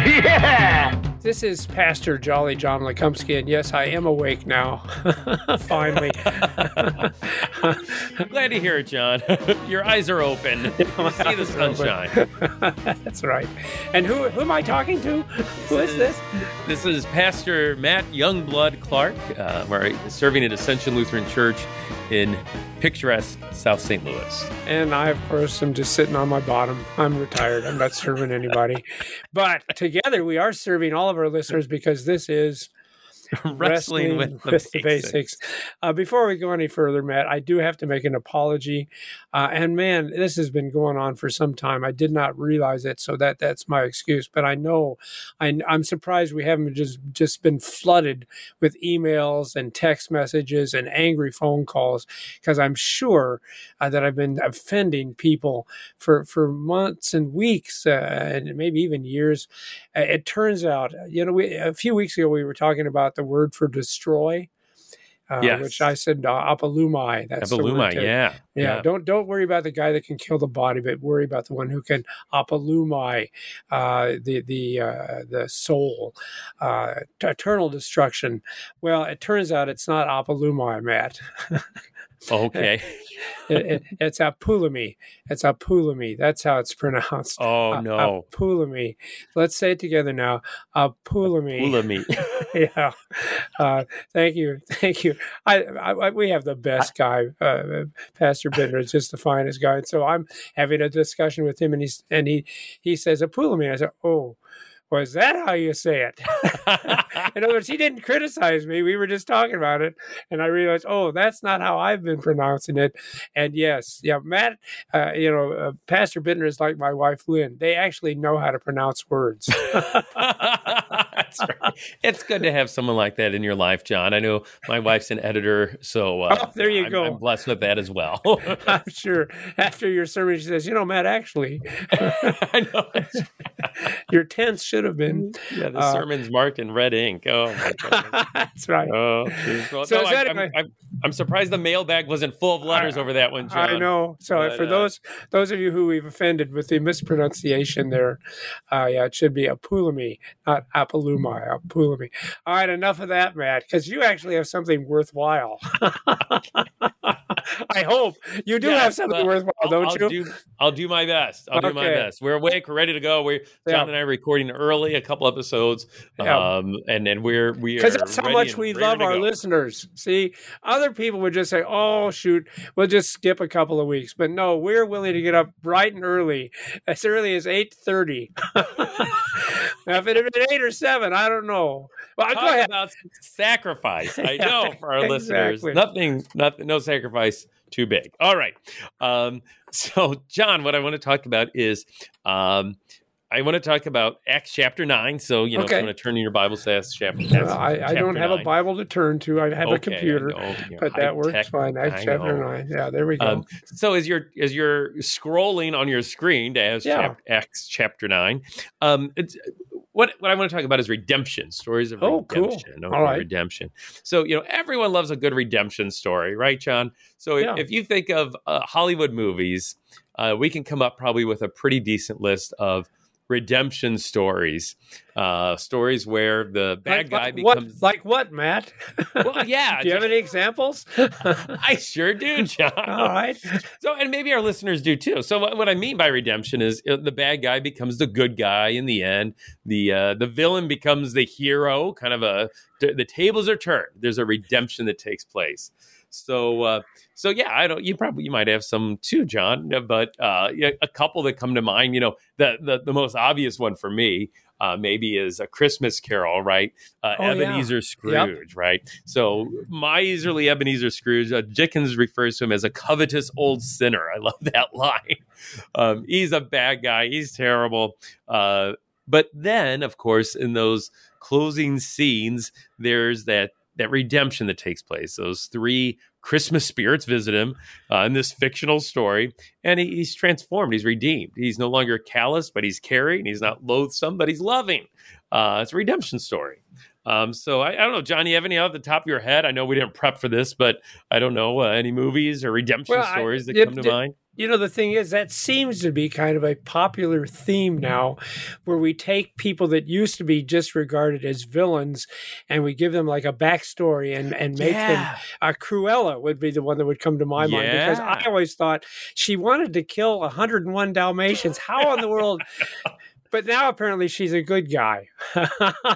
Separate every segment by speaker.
Speaker 1: Yeah, baby. Yeah.
Speaker 2: This is Pastor Jolly John Lekumsky, and yes, I am awake now. Finally.
Speaker 3: I'm glad to hear it, John. Your eyes are open. You see the sunshine.
Speaker 2: That's right. And who who am I talking to? Who is this?
Speaker 3: This is Pastor Matt Youngblood Clark. Uh, we're serving at Ascension Lutheran Church in picturesque South St. Louis.
Speaker 2: And I, of course, am just sitting on my bottom. I'm retired. I'm not serving anybody. But together we are serving all of our listeners because this is
Speaker 3: Wrestling with the basics.
Speaker 2: Uh, before we go any further, Matt, I do have to make an apology. Uh, and man, this has been going on for some time. I did not realize it, so that that's my excuse. But I know, I, I'm surprised we haven't just just been flooded with emails and text messages and angry phone calls because I'm sure uh, that I've been offending people for for months and weeks uh, and maybe even years. Uh, it turns out, you know, we, a few weeks ago we were talking about the word for destroy. Uh,
Speaker 3: Yes.
Speaker 2: which I said uh, apalumai. That's the word
Speaker 3: yeah.
Speaker 2: yeah, don't don't worry about the guy that can kill the body, but worry about the one who can apalumai uh, the the uh, the soul, uh, eternal destruction. Well, it turns out it's not apalumai, Matt.
Speaker 3: Okay.
Speaker 2: it, it, it's apulami. It's apulami. That's how it's pronounced.
Speaker 3: Oh,
Speaker 2: A-
Speaker 3: no.
Speaker 2: apulami. Let's say it together now. Apulami.
Speaker 3: Ulami.
Speaker 2: yeah. Uh, thank you. Thank you. I, I, I- we have the best guy, uh, Pastor Bittner is just the finest guy. And so I'm having a discussion with him and he's, and he, he says, Apulami. I said, Oh, was that how you say it? In other words, he didn't criticize me. We were just talking about it. And I realized, oh, that's not how I've been pronouncing it. And yes, yeah, Matt, uh, you know, uh, Pastor Bittner is like my wife, Lynn. They actually know how to pronounce words.
Speaker 3: That's right. It's good to have someone like that in your life, John. I know my wife's an editor, so uh,
Speaker 2: Oh, there you
Speaker 3: I'm,
Speaker 2: go.
Speaker 3: I'm blessed with that as well.
Speaker 2: I'm sure after your sermon, she says, "You know, Matt, actually,
Speaker 3: I know.
Speaker 2: your tense should have been."
Speaker 3: Yeah, the
Speaker 2: Uh,
Speaker 3: sermon's marked in red ink. Oh my god.
Speaker 2: That's right.
Speaker 3: Oh, well,
Speaker 2: So
Speaker 3: no, I'm,
Speaker 2: that-
Speaker 3: I'm, I'm, I'm surprised the mailbag wasn't full of letters over that one, John.
Speaker 2: I know. So
Speaker 3: But,
Speaker 2: for
Speaker 3: uh,
Speaker 2: those those of you who we've offended with the mispronunciation there, uh, yeah, it should be Apulami, not Apalumai, Apulami. All right, enough of that, Matt, because you actually have something worthwhile. I hope you do
Speaker 3: Yes,
Speaker 2: have something
Speaker 3: well,
Speaker 2: worthwhile,
Speaker 3: I'll,
Speaker 2: don't
Speaker 3: I'll
Speaker 2: you?
Speaker 3: Do, I'll do my best. I'll do my best. We're awake. We're ready to go. We
Speaker 2: Yeah.
Speaker 3: John and I are recording early, a couple episodes,
Speaker 2: Yeah.
Speaker 3: um, and then we're we
Speaker 2: Because that's how much we love our
Speaker 3: go.
Speaker 2: listeners. See, other people would just say, "Oh, shoot, we'll just skip a couple of weeks," but no, we're willing to get up bright and early, as early as eight thirty. now, if it had been eight or seven, I don't know. Well,
Speaker 3: Talk
Speaker 2: go ahead.
Speaker 3: about sacrifice. I know for our listeners, nothing, nothing, no sacrifice too big. All right. Um, so, John, what I want to talk about is. Um, I want to talk about Acts chapter nine. So, you know, if you want to turn in your Bible to Acts chapter, Acts
Speaker 2: I, I
Speaker 3: chapter
Speaker 2: don't have a. Bible to turn to. I have
Speaker 3: Okay,
Speaker 2: a computer,
Speaker 3: I know,
Speaker 2: but that works
Speaker 3: high-tech.
Speaker 2: fine. Acts
Speaker 3: I
Speaker 2: chapter nine. Yeah, there we go.
Speaker 3: Um, so as you're as you're scrolling on your screen to Acts,
Speaker 2: Yeah.
Speaker 3: chap- Acts chapter nine, um, it's, what what I want to talk about is redemption stories of
Speaker 2: Oh, cool.
Speaker 3: redemption.
Speaker 2: All right.
Speaker 3: redemption. So you know everyone loves a good redemption story, right, John? So if, if you think of uh, Hollywood movies, uh, we can come up probably with a pretty decent list of redemption stories, uh, stories where the bad
Speaker 2: like,
Speaker 3: guy
Speaker 2: like
Speaker 3: becomes.
Speaker 2: what? Like what, Matt?
Speaker 3: Well, yeah,
Speaker 2: Do you have any examples?
Speaker 3: I sure do, John.
Speaker 2: All right.
Speaker 3: So, and maybe our listeners do too. So, what, what I mean by redemption is uh, the bad guy becomes the good guy in the end. The uh, the villain becomes the hero. Kind of a the, the tables are turned. There's a redemption that takes place. So, uh, so yeah, I don't. You probably you might have some too, John. But uh, yeah, a couple that come to mind. You know, the the, the most obvious one for me. Uh, maybe is a Christmas Carol, right? Uh,
Speaker 2: Oh, yeah.
Speaker 3: Ebenezer Scrooge, right? So miserly Ebenezer Scrooge, uh, Dickens refers to him as a covetous old sinner. I love that line. Um, he's a bad guy. He's terrible. Uh, But then, of course, in those closing scenes, there's that that redemption that takes place. Those three Christmas spirits visit him uh, in this fictional story, and he, he's transformed. He's redeemed. He's no longer callous, but he's caring. He's not loathsome, but he's loving. Uh, it's a redemption story. Um, so I, I, don't know, John. You have any off the top of your head? I know we didn't prep for this, but I don't know uh, any movies or redemption well, stories I, that come to mind
Speaker 2: you know, the thing is, that seems to be kind of a popular theme now, where we take people that used to be just regarded as villains and we give them like a backstory and, and make yeah. them. Uh, Cruella would be the one that would come to my yeah. mind because I always thought she wanted to kill 101 Dalmatians. How in the world? But now apparently she's a good guy.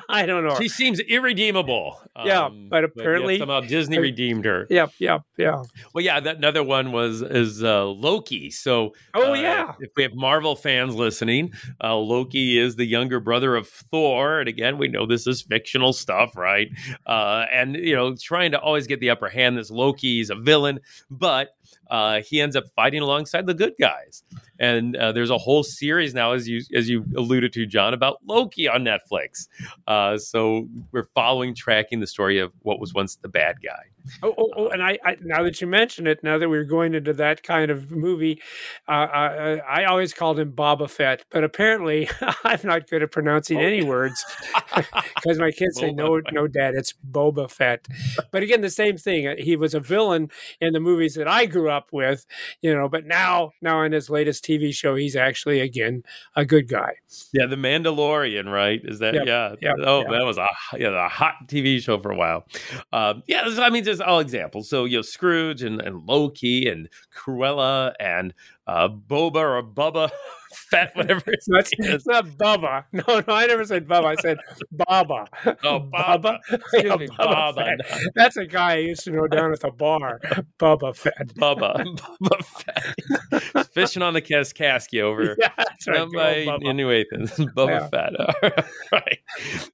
Speaker 2: I don't know.
Speaker 3: She seems irredeemable.
Speaker 2: Yeah, um, but apparently
Speaker 3: but somehow Disney redeemed her.
Speaker 2: Yep, yep, yeah.
Speaker 3: Well, yeah. That another one was is uh, Loki. So,
Speaker 2: oh
Speaker 3: uh,
Speaker 2: yeah.
Speaker 3: If we have Marvel fans listening, uh, Loki is the younger brother of Thor, and again, we know this is fictional stuff, right? Uh, and you know, trying to always get the upper hand. This Loki is a villain, but uh, he ends up fighting alongside the good guys. And uh, there's a whole series now, as you as you alluded to, John, about Loki on Netflix. Uh, so we're following, tracking the story of what was once the bad guy.
Speaker 2: Oh, oh, oh and I, I, now that you mention it, now that we're going into that kind of movie, uh, I, I, always called him Boba Fett, but apparently I'm not good at pronouncing any words because my kids say no, no, Dad, it's Boba Fett. But again, the same thing. He was a villain in the movies that I grew up with, you know. But now, now in his latest TV show, he's actually again a good guy.
Speaker 3: Yeah, The Mandalorian, right? Is that yep, yeah? Yep, oh, yep. that was a yeah, a hot TV show for a while. Um, yeah, I mean, just all examples. So you know, Scrooge and, and Loki and Cruella and uh, Boba or Bubba Fett, whatever it's
Speaker 2: not. It's not Bubba. No, no, I never said Bubba. I said Baba.
Speaker 3: Oh, Baba.
Speaker 2: Excuse yeah, me, Baba. That's a guy I used to know down at the bar. Bubba Fett.
Speaker 3: Bubba. Bubba Fett. Fishing on the Kaskaskia over.
Speaker 2: Yeah, that's right.
Speaker 3: By anyway, Bubba yeah. Fett. right.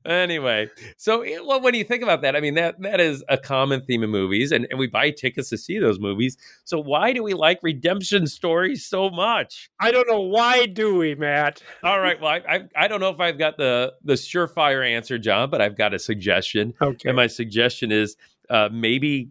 Speaker 3: Anyway, so eh, well, when you think about that, I mean that that is a common theme in movies, and, and we buy tickets to see those movies. So why do we like redemption stories so much?
Speaker 2: I don't know why do we, Matt?
Speaker 3: All right. Well, I, I, I don't know if I've got the the surefire answer, John, but I've got a suggestion.
Speaker 2: Okay.
Speaker 3: And my suggestion is uh, maybe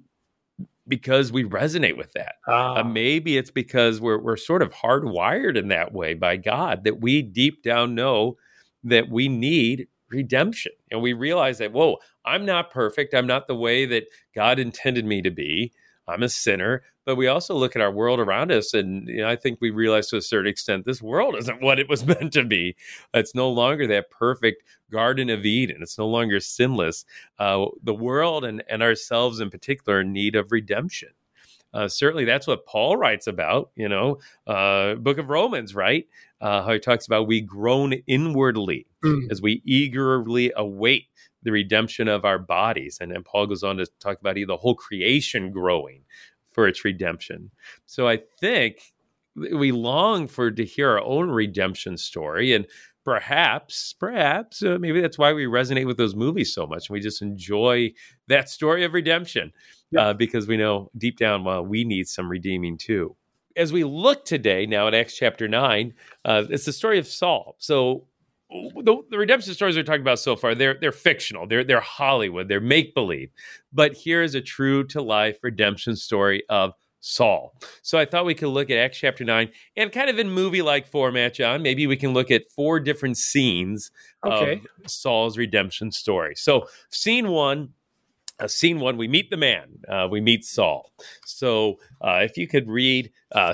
Speaker 3: because we resonate with that. Uh, maybe it's because we're we're sort of hardwired in that way by God that we deep down know that we need redemption, and we realize that whoa, I'm not perfect. I'm not the way that God intended me to be. I'm a sinner, but we also look at our world around us, and you know, I think we realize to a certain extent this world isn't what it was meant to be. It's no longer that perfect Garden of Eden. It's no longer sinless. Uh, the world and, and ourselves in particular in need of redemption. Uh, certainly, that's what Paul writes about. You know, uh, Book of Romans, right? Uh, how he talks about we groan inwardly mm. as we eagerly await the redemption of our bodies. And then Paul goes on to talk about the whole creation growing for its redemption. So I think we long for to hear our own redemption story. And perhaps perhaps uh, maybe that's why we resonate with those movies so much. And we just enjoy that story of redemption uh, because we know deep down well we need some redeeming too. As we look today now at acts chapter 9 uh, it's the story of saul. So the, the, redemption stories we're talking about so far they're they're fictional they're they're hollywood they're make believe but here's a true to life redemption story of saul so i thought we could look at acts chapter 9 and kind of in movie like format john maybe we can look at four different scenes okay. of saul's redemption story so scene one uh, scene one, we meet the man. Uh, we meet Saul. So, uh, if you could read uh,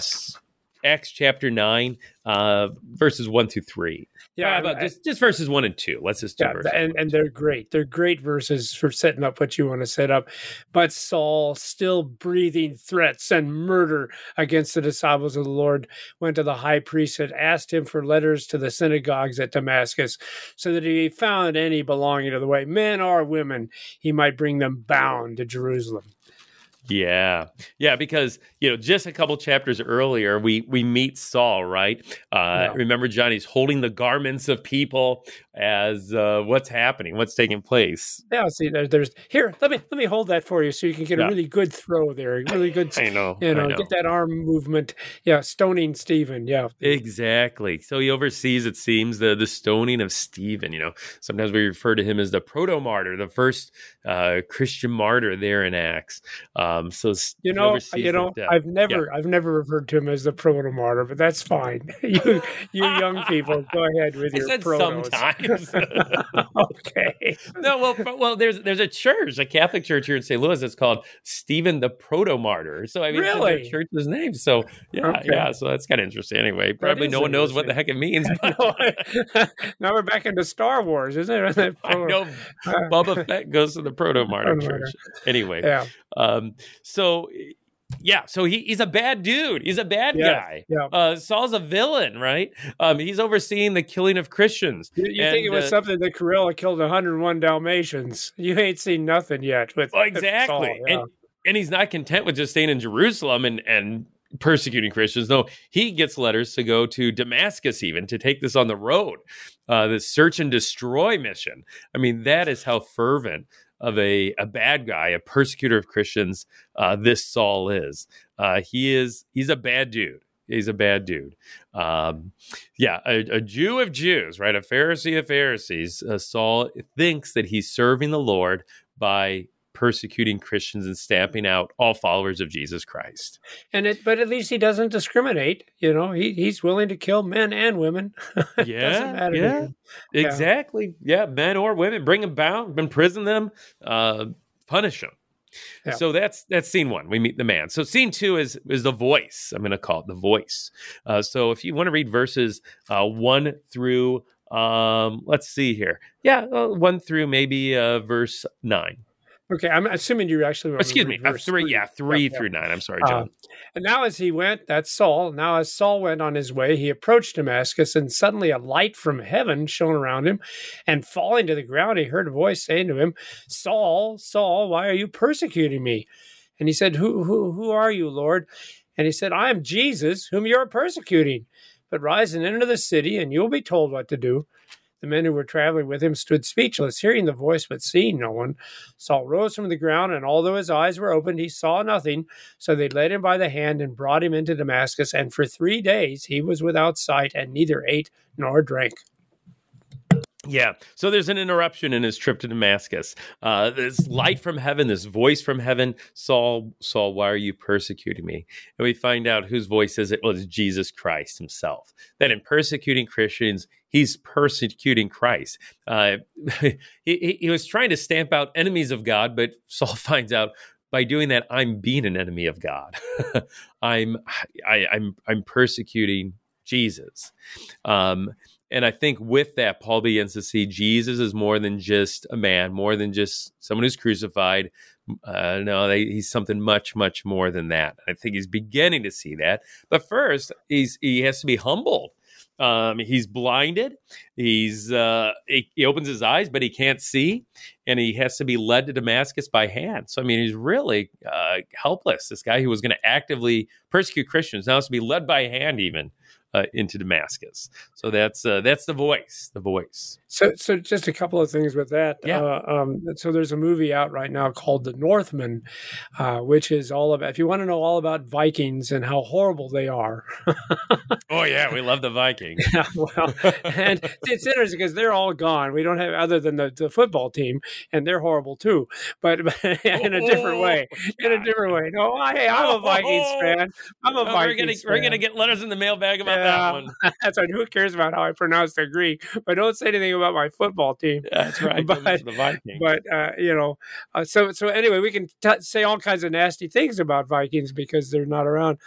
Speaker 3: Acts chapter 9, uh, verses 1 through 3. Yeah, about just, just verses 1 and 2. Let's just do
Speaker 2: yeah, verses. And, and they're great. They're great verses for setting up what you want to set up. But Saul, still breathing threats and murder against the disciples of the Lord, went to the high priest and asked him for letters to the synagogues at Damascus, so that if he found any belonging to the way, men or women, he might bring them bound to Jerusalem.
Speaker 3: Yeah, yeah, because you know, just a couple chapters earlier, we we meet Saul, right? Uh, yeah. Remember, Johnny's holding the garments of people, as uh, what's happening, what's taking place.
Speaker 2: Yeah, see, there, there's here. Let me let me hold that for you, so you can get
Speaker 3: Yeah.
Speaker 2: a really good throw there, really good.
Speaker 3: I know,
Speaker 2: You
Speaker 3: I
Speaker 2: know,
Speaker 3: know.
Speaker 2: get that arm movement. Yeah, stoning Stephen. Yeah,
Speaker 3: Exactly. So he oversees, it seems, the the stoning of Stephen. You know, sometimes we refer to him as the proto martyr, the first uh, Christian martyr there in Acts. Um, so
Speaker 2: You know, you know. I've never, I've never referred to him as the proto martyr, but that's fine. you, you young people, go ahead with
Speaker 3: I
Speaker 2: your
Speaker 3: said
Speaker 2: protos.
Speaker 3: sometimes.
Speaker 2: okay.
Speaker 3: no, well, well, there's there's a church, a Catholic church here in St. Louis. It's called Stephen the Proto Martyr. So I mean, it's
Speaker 2: Really?
Speaker 3: church's name. So yeah,
Speaker 2: Okay.
Speaker 3: yeah. So that's kind of interesting. Anyway, probably no one knows what the heck it means. But
Speaker 2: now we're back into Star Wars, isn't it?
Speaker 3: I know Bubba Fett goes to the Proto Martyr
Speaker 2: Proto-martyr.
Speaker 3: Church. Anyway,
Speaker 2: Yeah.
Speaker 3: um, so yeah, so he, he's a bad dude. He's a bad
Speaker 2: Yes,
Speaker 3: guy.
Speaker 2: yeah.
Speaker 3: Uh, Saul's a villain, right? Um, he's overseeing the killing of Christians.
Speaker 2: You, you think it was
Speaker 3: uh,
Speaker 2: something that Cruella killed 101 Dalmatians? You ain't seen nothing yet with
Speaker 3: exactly.
Speaker 2: Saul, yeah.
Speaker 3: And and he's not content with just staying in Jerusalem and and persecuting Christians. No, he gets letters to go to Damascus even to take this on the road. Uh the search and destroy mission. I mean, that is how fervent of a, a bad guy, a persecutor of Christians, uh, this Saul is. Uh, he is he's a bad dude. He's a bad dude. Um, yeah, a, a Jew of Jews, right? A Pharisee of Pharisees. Uh, Saul thinks that he's serving the Lord by persecuting Christians and stamping out all followers of Jesus Christ.
Speaker 2: And it, but at least he doesn't discriminate. You know, he he's willing to kill men and women.
Speaker 3: Yeah,
Speaker 2: doesn't matter
Speaker 3: yeah. Exactly. Yeah, men or women, bring them bound, imprison them, uh, punish them.
Speaker 2: Yeah.
Speaker 3: So that's that's scene one. We meet the man. So scene two is is the voice. I'm going to call it the voice. Uh, so if you want to read verses uh, one through, um, let's see here, yeah, uh, one through maybe uh, verse nine.
Speaker 2: Okay, I'm assuming you actually. want
Speaker 3: Excuse me, uh, three, yeah, three
Speaker 2: Yeah, yeah.
Speaker 3: through nine. I'm sorry,
Speaker 2: Uh,
Speaker 3: John.
Speaker 2: And now, as he went, that's Saul. Now, as Saul went on his way, he approached Damascus, and suddenly a light from heaven shone around him. And falling to the ground, he heard a voice saying to him, Saul, Saul, why are you persecuting me? And he said, Who, who, who are you, Lord? And he said, I am Jesus, whom you are persecuting. But rise and enter the city, and you'll be told what to do. The men who were traveling with him stood speechless, hearing the voice but seeing no one. Saul rose from the ground, and although his eyes were opened, he saw nothing. So they led him by the hand and brought him into Damascus. And for three days he was without sight and neither ate nor drank.
Speaker 3: Yeah. So there's an interruption in his trip to Damascus. Uh, this light from heaven, this voice from heaven, Saul, Saul, why are you persecuting me? And we find out whose voice is it? Well, it's Jesus Christ himself. That in persecuting Christians, he's persecuting Christ. Uh, he, he, was trying to stamp out enemies of God, but Saul finds out by doing that, I'm being an enemy of God. I'm, I, I'm, I'm persecuting Jesus. Um, and I think with that, Paul begins to see Jesus is more than just a man, more than just someone who's crucified. Uh, no, they, he's something much, much more than that. I think he's beginning to see that. But first, he's he has to be humbled. Um, he's blinded. He's uh, he, he opens his eyes, but he can't see, and he has to be led to Damascus by hand. So I mean, he's really uh, helpless. This guy who was going to actively persecute Christians now has to be led by hand, even uh, into Damascus. So that's uh, that's the voice, the voice.
Speaker 2: So, so just a couple of things with that.
Speaker 3: Yeah.
Speaker 2: Uh, um, so there's a movie out right now called The Northman, uh, which is all about. If you want to know all about Vikings and how horrible they are,
Speaker 3: Oh yeah, we love the Vikings.
Speaker 2: Yeah, well, and it's interesting because they're all gone. We don't have other than the, the football team, and they're horrible too, but, but in a different way. In a different way. No, I, hey, I'm a Vikings fan. I'm a
Speaker 3: Oh, we're gonna
Speaker 2: fan.
Speaker 3: we're gonna get letters in the mailbag about
Speaker 2: Yeah.
Speaker 3: That one.
Speaker 2: That's right. Who cares about how I pronounce the Greek? But don't say anything about my football team.
Speaker 3: That's right.
Speaker 2: But-
Speaker 3: the Vikings.
Speaker 2: But uh, you know, uh, so so anyway, we can t- say all kinds of nasty things about Vikings because they're not around,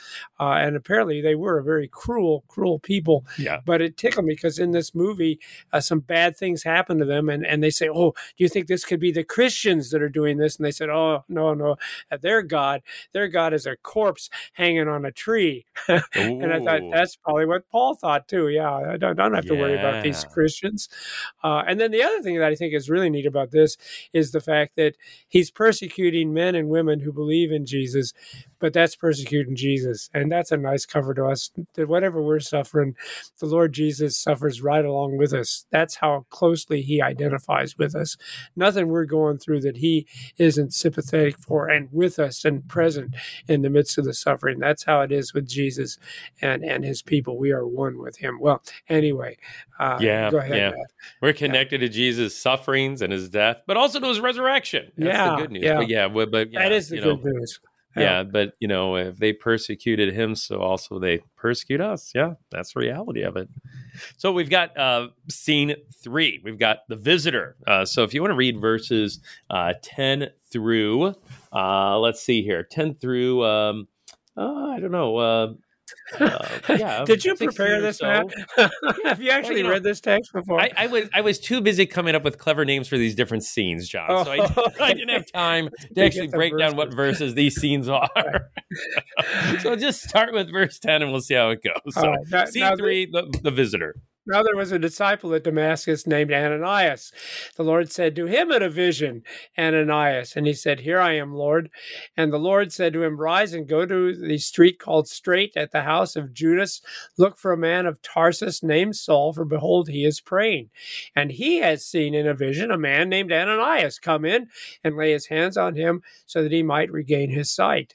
Speaker 2: uh, and apparently they were a very cruel, cruel people.
Speaker 3: yeah.
Speaker 2: But it tickled me because in this movie, uh, some bad things happen to them, and, and they say, "Oh, do you think this could be the Christians that are doing this?" And they said, "Oh, no, no, Uh, their God, their God is a corpse hanging on a tree." and I thought that's probably probably what Paul thought too. Yeah, I don't, don't have to worry about these Christians. Uh, and then the other thing that I think is really neat about this is the fact that he's persecuting men and women who believe in Jesus, but that's persecuting Jesus, and that's a nice cover to us. That whatever we're suffering, the Lord Jesus suffers right along with us. That's how closely He identifies with us. Nothing we're going through that He isn't sympathetic for and with us and present in the midst of the suffering. That's how it is with Jesus and and His people. We are one with Him. Well, anyway, uh,
Speaker 3: Yeah,
Speaker 2: go ahead.
Speaker 3: yeah.
Speaker 2: Matt.
Speaker 3: We're connected to Jesus' sufferings and his death, but also to his resurrection. That's
Speaker 2: Yeah,
Speaker 3: the good news.
Speaker 2: yeah.
Speaker 3: But yeah, but, but yeah,
Speaker 2: that is the
Speaker 3: you know,
Speaker 2: good news.
Speaker 3: yeah, but you know, if they persecuted him, so also they persecute us. Yeah, that's the reality of it. So we've got uh, scene three. We've got the visitor. Uh, so if you want to read verses uh, ten through, uh, let's see here, ten through. Um, uh, I don't know. Uh, uh, yeah,
Speaker 2: Did you prepare this,
Speaker 3: so.
Speaker 2: Matt? Have you actually
Speaker 3: you know,
Speaker 2: read this text before?
Speaker 3: I, I was I was too busy coming up with clever names for these different scenes, John. So I,
Speaker 2: Oh,
Speaker 3: I didn't have time to actually break down what
Speaker 2: verses.
Speaker 3: these scenes are. so just start with verse ten, and we'll see how it goes. So
Speaker 2: right, now-
Speaker 3: scene
Speaker 2: now
Speaker 3: three, the, the visitor.
Speaker 2: Now there was a disciple at Damascus named Ananias. The Lord said to him in a vision, Ananias, and he said, Here I am, Lord. And the Lord said to him, Rise and go to the street called Straight at the house of Judas. Look for a man of Tarsus named Saul, for behold, he is praying. And he has seen in a vision a man named Ananias come in and lay his hands on him so that he might regain his sight.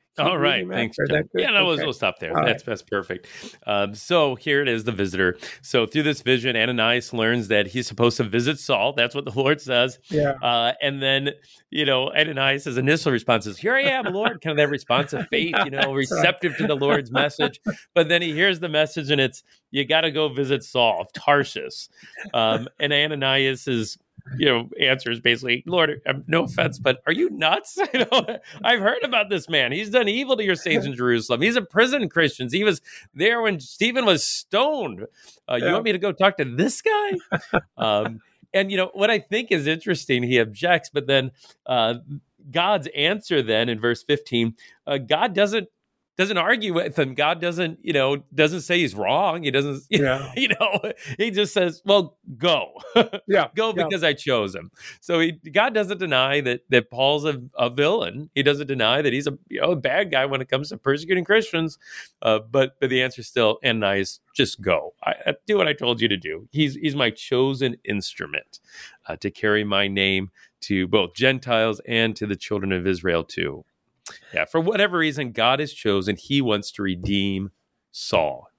Speaker 3: All right, thanks.
Speaker 2: Is
Speaker 3: John.
Speaker 2: that good?
Speaker 3: Yeah, no, we'll,
Speaker 2: Okay.
Speaker 3: we'll stop there.
Speaker 2: All
Speaker 3: That's that's perfect. Um, so here it is, the visitor. So through this vision, Ananias learns that he's supposed to visit Saul. That's what the Lord says.
Speaker 2: Yeah.
Speaker 3: Uh, and then, you know, Ananias' his initial response is, Here I am, Lord. Kind of that response of faith, you know, receptive to the Lord's message. But then he hears the message and it's, You got to go visit Saul of Tarsus. Um, and Ananias is, you know, answers basically, Lord, um, no offense, but are you nuts? You know, I've heard about this man. He's done evil to your saints in Jerusalem. He's a prison Christians. He was there when Stephen was stoned. Uh, You
Speaker 2: Yeah.
Speaker 3: want me to go talk to this guy? um, and you know what I think is interesting. He objects, but then uh, God's answer then in verse fifteen, uh, God doesn't doesn't argue with him. God doesn't you know doesn't say he's wrong. He doesn't you,
Speaker 2: Yeah.
Speaker 3: you know he just says, "Well, go."
Speaker 2: Yeah.
Speaker 3: go
Speaker 2: yeah.
Speaker 3: because I chose him. So he, God doesn't deny that that Paul's a, a villain. He doesn't deny that he's a you know a bad guy when it comes to persecuting Christians. Uh, but but the answer is still Ananias, just go. I, I- do what I told you to do. He's he's my chosen instrument uh, to carry my name to both Gentiles and to the children of Israel too. Yeah, for whatever reason, God has chosen. He wants to redeem Saul.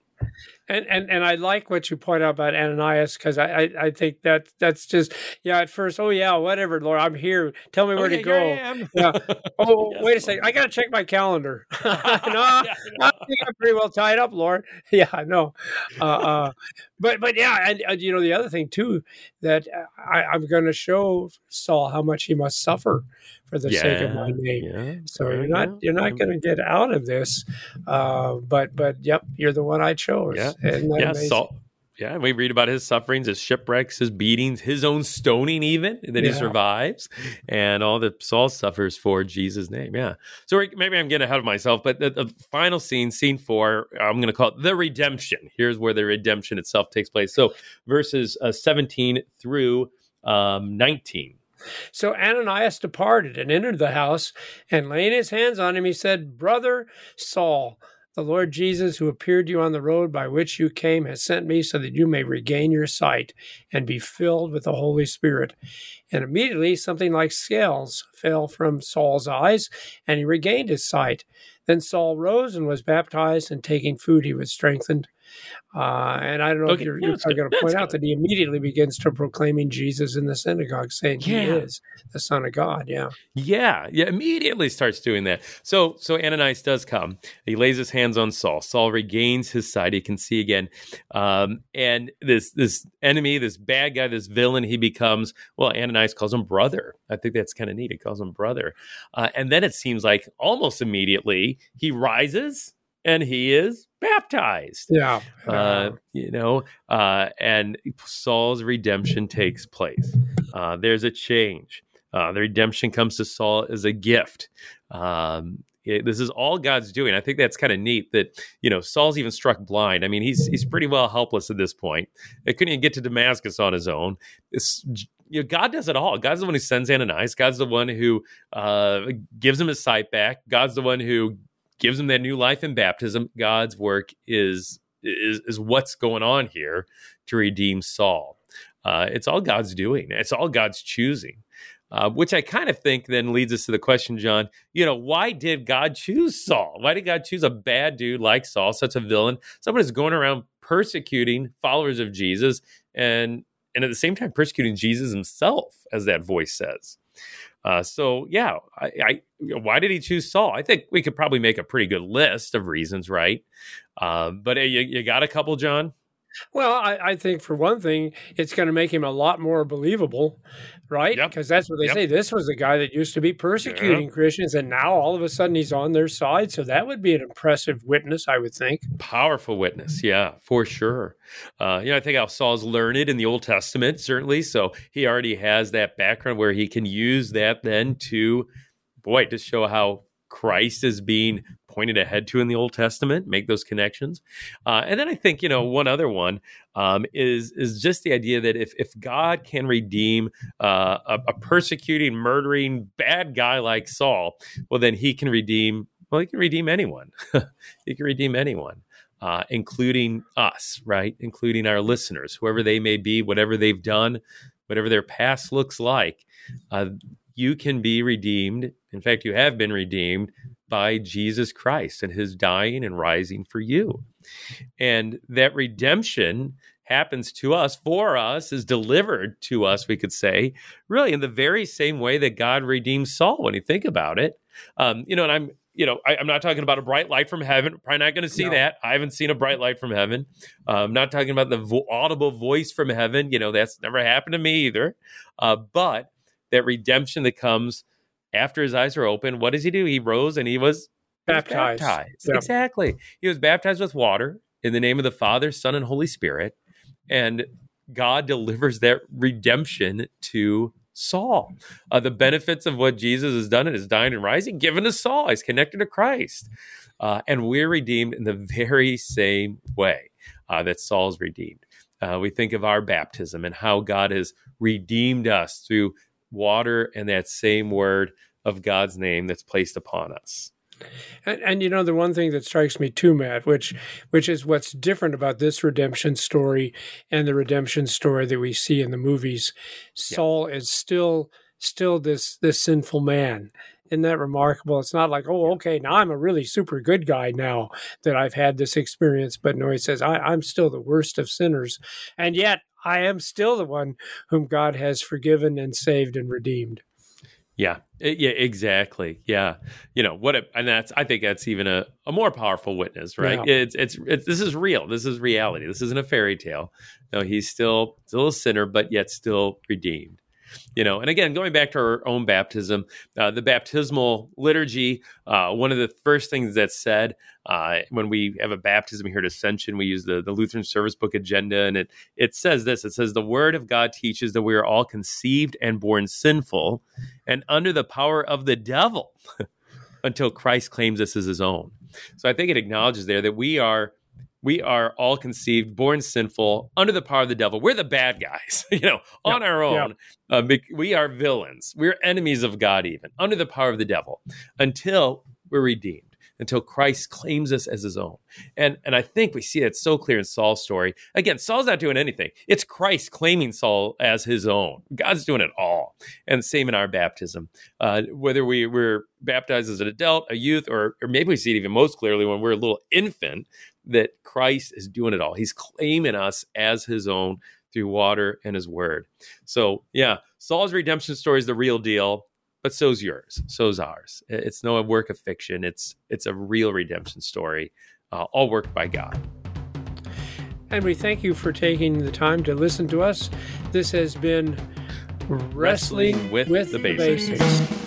Speaker 2: And and and I like what you point out about Ananias because I, I I think that that's just yeah at first oh yeah whatever Lord I'm here. Tell me where
Speaker 3: Okay,
Speaker 2: to go. Yeah. Oh
Speaker 3: Yes,
Speaker 2: wait a second I gotta check my calendar. No
Speaker 3: Yeah,
Speaker 2: I think I'm pretty well tied up Lord. Yeah I know. Uh, uh, but but yeah and, and you know the other thing too that I, I'm going to show Saul how much he must suffer for the sake of my name.
Speaker 3: yeah,
Speaker 2: so you're not you're not going to get out of this, uh, but but yep, you're the one I chose.
Speaker 3: Yeah. Yeah,
Speaker 2: amazing?
Speaker 3: Saul. Yeah, we read about his sufferings, his shipwrecks, his beatings, his own stoning, even that he survives, and all that Saul suffers for Jesus' name. Yeah. So maybe I'm getting ahead of myself, but the, the final scene, scene four, I'm going to call it the redemption. Here's where the redemption itself takes place. So verses uh, 17 through um, 19.
Speaker 2: So Ananias departed and entered the house, and laying his hands on him, he said, "Brother Saul." The Lord Jesus, who appeared to you on the road by which you came, has sent me so that you may regain your sight and be filled with the Holy Spirit. And immediately something like scales fell from Saul's eyes, and he regained his sight. Then Saul rose and was baptized, and taking food, he was strengthened. Uh, and I don't know if
Speaker 3: Okay,
Speaker 2: you're,
Speaker 3: yeah,
Speaker 2: you're going to
Speaker 3: That's
Speaker 2: point out
Speaker 3: good.
Speaker 2: that he immediately begins to proclaiming Jesus in the synagogue, saying he is the Son of God. Yeah.
Speaker 3: Yeah, yeah, immediately starts doing that. So so Ananias does come. He lays his hands on Saul. Saul regains his sight. He can see again. Um, and this this enemy, this bad guy, this villain, he becomes well. Ananias calls him brother. I think that's kind of neat. He calls him brother. Uh, and then it seems like almost immediately he rises and he is baptized.
Speaker 2: Yeah.
Speaker 3: Uh, you know, uh, and Saul's redemption takes place. Uh, there's a change. Uh, the redemption comes to Saul as a gift. Um, it- this is all God's doing. I think that's kind of neat that you know Saul's even struck blind. I mean, he's he's pretty well helpless at this point. He couldn't even get to Damascus on his own. It's, you know, God does it all. God's the one who sends Ananias. God's the one who uh, gives him his sight back. God's the one who gives them that new life in baptism. God's work is is is what's going on here to redeem Saul. Uh, it's all God's doing. It's all God's choosing. Uh, which I kind of think then leads us to the question, John. You know, why did God choose Saul? Why did God choose a bad dude like Saul, such a villain, someone who's going around persecuting followers of Jesus, and and at the same time persecuting Jesus himself, as that voice says? Uh, so yeah, I, I why did he choose Saul? I think we could probably make a pretty good list of reasons, right? Uh, but you, you got a couple, John.
Speaker 2: Well, I, I think for one thing, it's going to make him a lot more believable, right?
Speaker 3: Yep.
Speaker 2: Because that's what they
Speaker 3: Yep.
Speaker 2: say. This was the guy that used to be persecuting Christians, and now all of a sudden he's on their side. So that would be an impressive witness, I would think.
Speaker 3: Powerful witness, yeah, for sure. Uh, you know, I think how Saul's learned in the Old Testament, certainly. So he already has that background where he can use that then to, boy, to show how Christ is being pointed ahead to in the Old Testament, make those connections. Uh, and then I think you know one other one um, is is just the idea that if if God can redeem uh, a, a persecuting, murdering, bad guy like Saul, well then He can redeem. Well, He can redeem anyone. he can redeem anyone. Uh, including us, right? Including our listeners, whoever they may be, whatever they've done, whatever their past looks like, uh, you can be redeemed. In fact, you have been redeemed by Jesus Christ and his dying and rising for you. And that redemption happens to us, for us, is delivered to us, we could say, really in the very same way that God redeemed Saul when you think about it. Um, you know, and I'm you know, I, I'm not talking about a bright light from heaven. Probably not going to see
Speaker 2: No.
Speaker 3: that. I haven't seen a bright light from heaven. Uh, I'm not talking about the vo- audible voice from heaven. You know, that's never happened to me either. Uh, but that redemption that comes after his eyes were open, what does he do? He rose and he was he was
Speaker 2: Baptized.
Speaker 3: baptized.
Speaker 2: Yeah.
Speaker 3: Exactly. He was baptized with water in the name of the Father, Son, and Holy Spirit. And God delivers that redemption to Saul. Uh, the benefits of what Jesus has done in his dying and rising, given to Saul. He's connected to Christ. Uh, and we're redeemed in the very same way uh, that Saul's redeemed. Uh, we think of our baptism and how God has redeemed us through water and that same word of God's name that's placed upon us.
Speaker 2: And, and you know the one thing that strikes me too, Matt, which which is what's different about this redemption story and the redemption story that we see in the movies. Saul is still still this this sinful man. Isn't that remarkable? It's not like, oh, okay, now I'm a really super good guy now that I've had this experience. But no, he says, I, I'm still the worst of sinners. And yet I am still the one whom God has forgiven and saved and redeemed.
Speaker 3: Yeah, yeah, exactly. Yeah, you know what? It, and that's I think that's even a, a more powerful witness, right?
Speaker 2: Yeah.
Speaker 3: It's, it's it's this is real. This is reality. This isn't a fairy tale. No, he's still still a sinner, but yet still redeemed. You know, and again, going back to our own baptism, uh, the baptismal liturgy. Uh, one of the first things that's said uh, when we have a baptism here at Ascension, we use the the Lutheran Service Book agenda, and it it says this. It says the Word of God teaches that we are all conceived and born sinful, and under the power of the devil until Christ claims us as his own. So I think it acknowledges there that we are we are all conceived, born sinful, under the power of the devil. We're the bad guys, you know, on
Speaker 2: Yeah,
Speaker 3: our
Speaker 2: yeah.
Speaker 3: own. Uh, we are villains. We're enemies of God, even under the power of the devil, until we're redeemed, until Christ claims us as his own. And and I think we see that so clear in Saul's story. Again, Saul's not doing anything. It's Christ claiming Saul as his own. God's doing it all. And same in our baptism. Uh, whether we were baptized as an adult, a youth, or or maybe we see it even most clearly when we're a little infant that Christ is doing it all. He's claiming us as his own through water and his word. So, yeah, Saul's redemption story is the real deal, but so's yours. So's ours. It's no work of fiction. It's it's a real redemption story, uh, all worked by God.
Speaker 2: And we thank you for taking the time to listen to us. This has been Wrestling,
Speaker 3: Wrestling with the Basics.
Speaker 2: Basics.